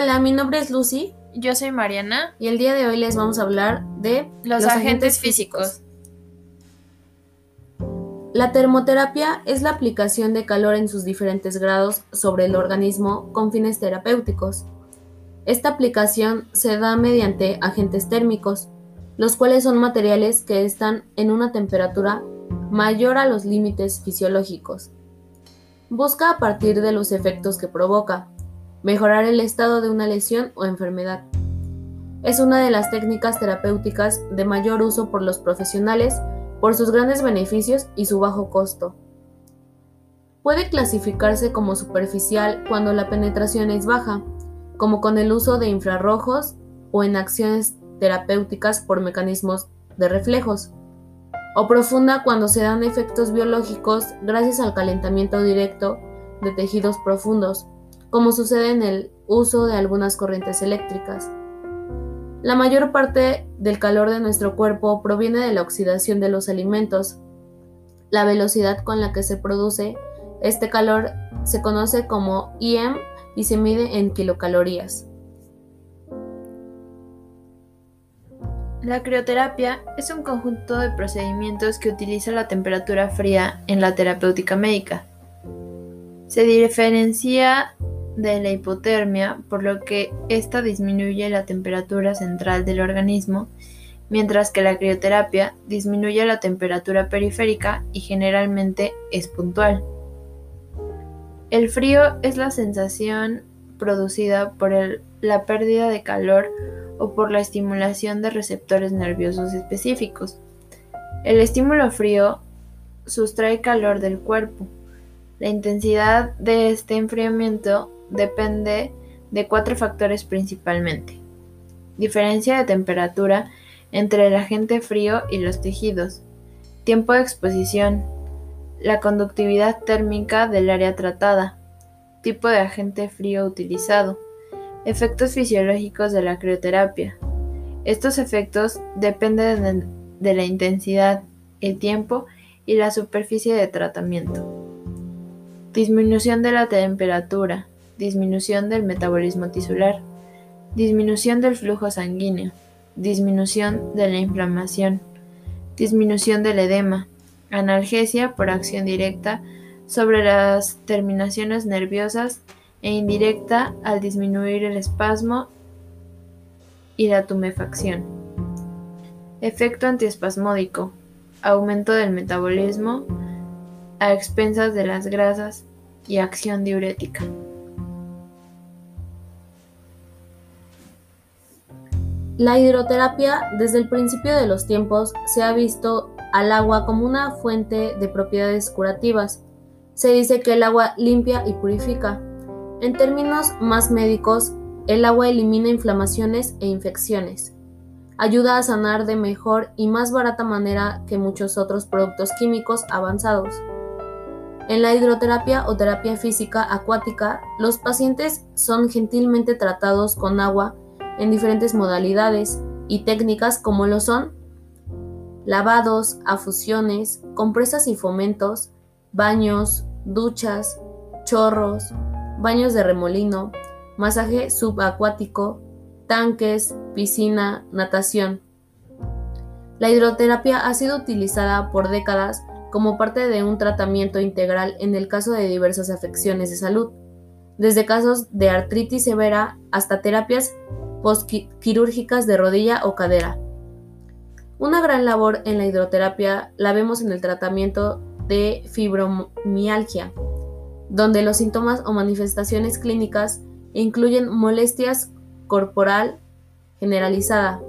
Hola, mi nombre es Lucy Yo soy Mariana. y el día de hoy les vamos a hablar de Los, agentes, físicos. La termoterapia es la aplicación de calor en sus diferentes grados sobre el organismo con fines terapéuticos. Esta aplicación se da mediante agentes térmicos, los cuales son materiales que están en una temperatura mayor a los límites fisiológicos. Busca a partir de los efectos que provoca, mejorar el estado de una lesión o enfermedad. Es una de las técnicas terapéuticas de mayor uso por los profesionales por sus grandes beneficios y su bajo costo. Puede clasificarse como superficial cuando la penetración es baja, como con el uso de infrarrojos o en acciones terapéuticas por mecanismos de reflejos, o profunda cuando se dan efectos biológicos gracias al calentamiento directo de tejidos profundos, como sucede en el uso de algunas corrientes eléctricas. La mayor parte del calor de nuestro cuerpo proviene de la oxidación de los alimentos. La velocidad con la que se produce este calor se conoce como IM y se mide en kilocalorías. La crioterapia es un conjunto de procedimientos que utiliza la temperatura fría en la terapéutica médica. Se diferencia de la hipotermia, por lo que ésta disminuye la temperatura central del organismo, mientras que la crioterapia disminuye la temperatura periférica y generalmente es puntual. El frío es la sensación producida por la pérdida de calor o por la estimulación de receptores nerviosos específicos. El estímulo frío sustrae calor del cuerpo. La intensidad de este enfriamiento depende de cuatro factores principalmente. Diferencia de temperatura entre el agente frío y los tejidos. Tiempo de exposición. La conductividad térmica del área tratada. Tipo de agente frío utilizado. Efectos fisiológicos de la crioterapia. Estos efectos dependen de, la intensidad, el tiempo y la superficie de tratamiento. Disminución de la temperatura, disminución del metabolismo tisular, disminución del flujo sanguíneo, disminución de la inflamación, disminución del edema, analgesia por acción directa sobre las terminaciones nerviosas e indirecta al disminuir el espasmo y la tumefacción. Efecto antiespasmódico, aumento del metabolismo a expensas de las grasas y acción diurética. La hidroterapia desde el principio de los tiempos se ha visto al agua como una fuente de propiedades curativas. Se dice que el agua limpia y purifica. En términos más médicos, el agua elimina inflamaciones e infecciones. Ayuda a sanar de mejor y más barata manera que muchos otros productos químicos avanzados. En la hidroterapia o terapia física acuática, los pacientes son gentilmente tratados con agua en diferentes modalidades y técnicas como lo son lavados, afusiones, compresas y fomentos, baños, duchas, chorros, baños de remolino, masaje subacuático, tanques, piscina, natación. La hidroterapia ha sido utilizada por décadas como parte de un tratamiento integral en el caso de diversas afecciones de salud, desde casos de artritis severa hasta terapias postquirúrgicas de rodilla o cadera. Una gran labor en la hidroterapia la vemos en el tratamiento de fibromialgia, donde los síntomas o manifestaciones clínicas incluyen molestias corporal generalizada,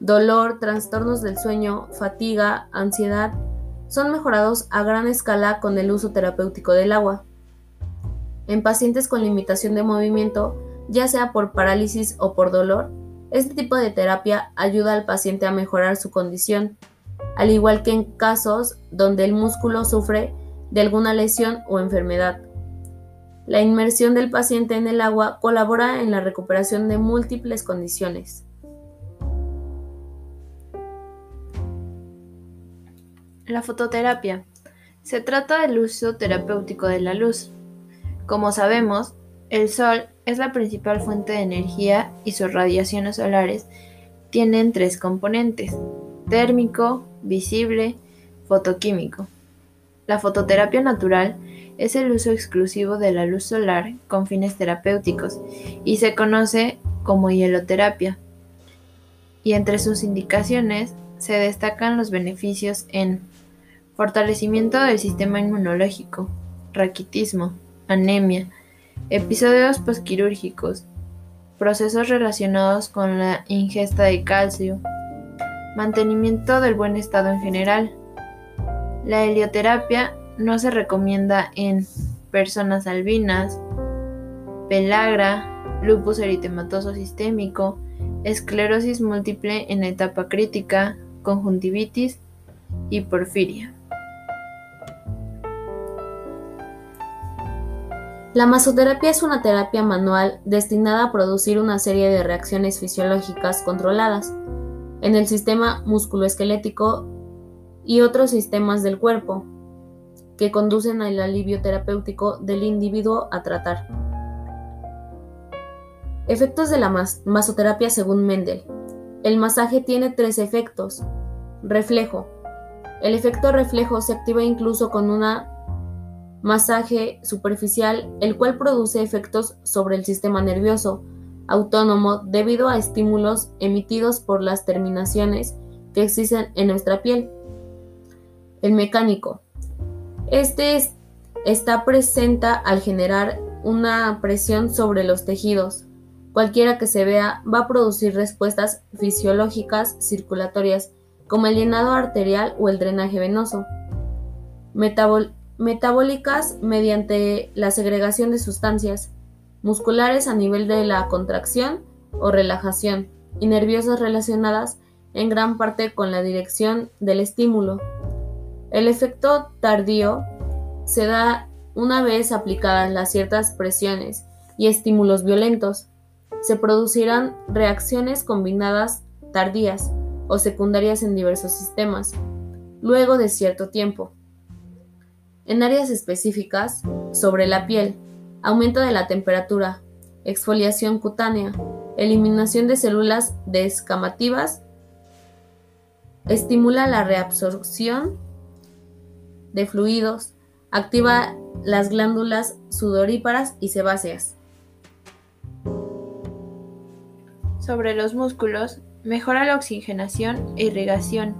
dolor, trastornos del sueño, fatiga, ansiedad, son mejorados a gran escala con el uso terapéutico del agua. En pacientes con limitación de movimiento, ya sea por parálisis o por dolor, este tipo de terapia ayuda al paciente a mejorar su condición, al igual que en casos donde el músculo sufre de alguna lesión o enfermedad. La inmersión del paciente en el agua colabora en la recuperación de múltiples condiciones. La fototerapia. Se trata del uso terapéutico de la luz. Como sabemos, El Sol es la principal fuente de energía y sus radiaciones solares tienen tres componentes, térmico, visible, fotoquímico. La fototerapia natural es el uso exclusivo de la luz solar con fines terapéuticos y se conoce como hieloterapia. Y entre sus indicaciones se destacan los beneficios en fortalecimiento del sistema inmunológico, raquitismo, anemia, episodios posquirúrgicos, procesos relacionados con la ingesta de calcio, mantenimiento del buen estado en general. La helioterapia no se recomienda en personas albinas, pelagra, lupus eritematoso sistémico, esclerosis múltiple en etapa crítica, conjuntivitis y porfiria. La masoterapia es una terapia manual destinada a producir una serie de reacciones fisiológicas controladas en el sistema musculoesquelético y otros sistemas del cuerpo que conducen al alivio terapéutico del individuo a tratar. Efectos de la masoterapia según Mendel. El masaje tiene tres efectos. Reflejo. El efecto reflejo se activa incluso con una masaje superficial, el cual produce efectos sobre el sistema nervioso autónomo debido a estímulos emitidos por las terminaciones que existen en nuestra piel. El mecánico. Este está presente al generar una presión sobre los tejidos. Cualquiera que se vea va a producir respuestas fisiológicas circulatorias, como el llenado arterial o el drenaje venoso. Metabólicas mediante la segregación de sustancias, musculares a nivel de la contracción o relajación, y nerviosas relacionadas en gran parte con la dirección del estímulo. El efecto tardío se da una vez aplicadas las ciertas presiones y estímulos violentos. Se producirán reacciones combinadas tardías o secundarias en diversos sistemas, luego de cierto tiempo en áreas específicas sobre la piel, aumento de la temperatura, exfoliación cutánea, eliminación de células descamativas, estimula la reabsorción de fluidos, activa las glándulas sudoríparas y sebáceas. Sobre los músculos, mejora la oxigenación e irrigación,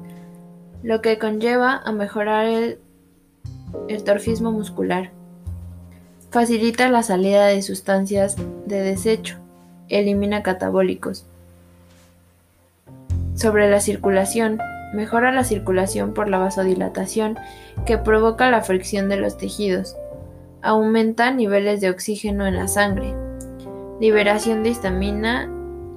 lo que conlleva a mejorar el el torfismo muscular. Facilita la salida de sustancias de desecho. Elimina catabólicos. Sobre la circulación. Mejora la circulación por la vasodilatación que provoca la fricción de los tejidos. Aumenta niveles de oxígeno en la sangre. Liberación de histamina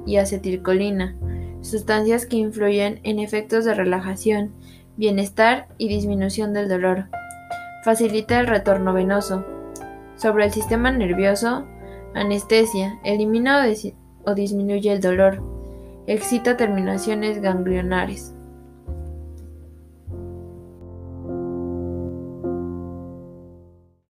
y acetilcolina, sustancias que influyen en efectos de relajación, bienestar y disminución del dolor. Facilita el retorno venoso. Sobre el sistema nervioso, anestesia, elimina o, disminuye el dolor. Excita terminaciones ganglionares.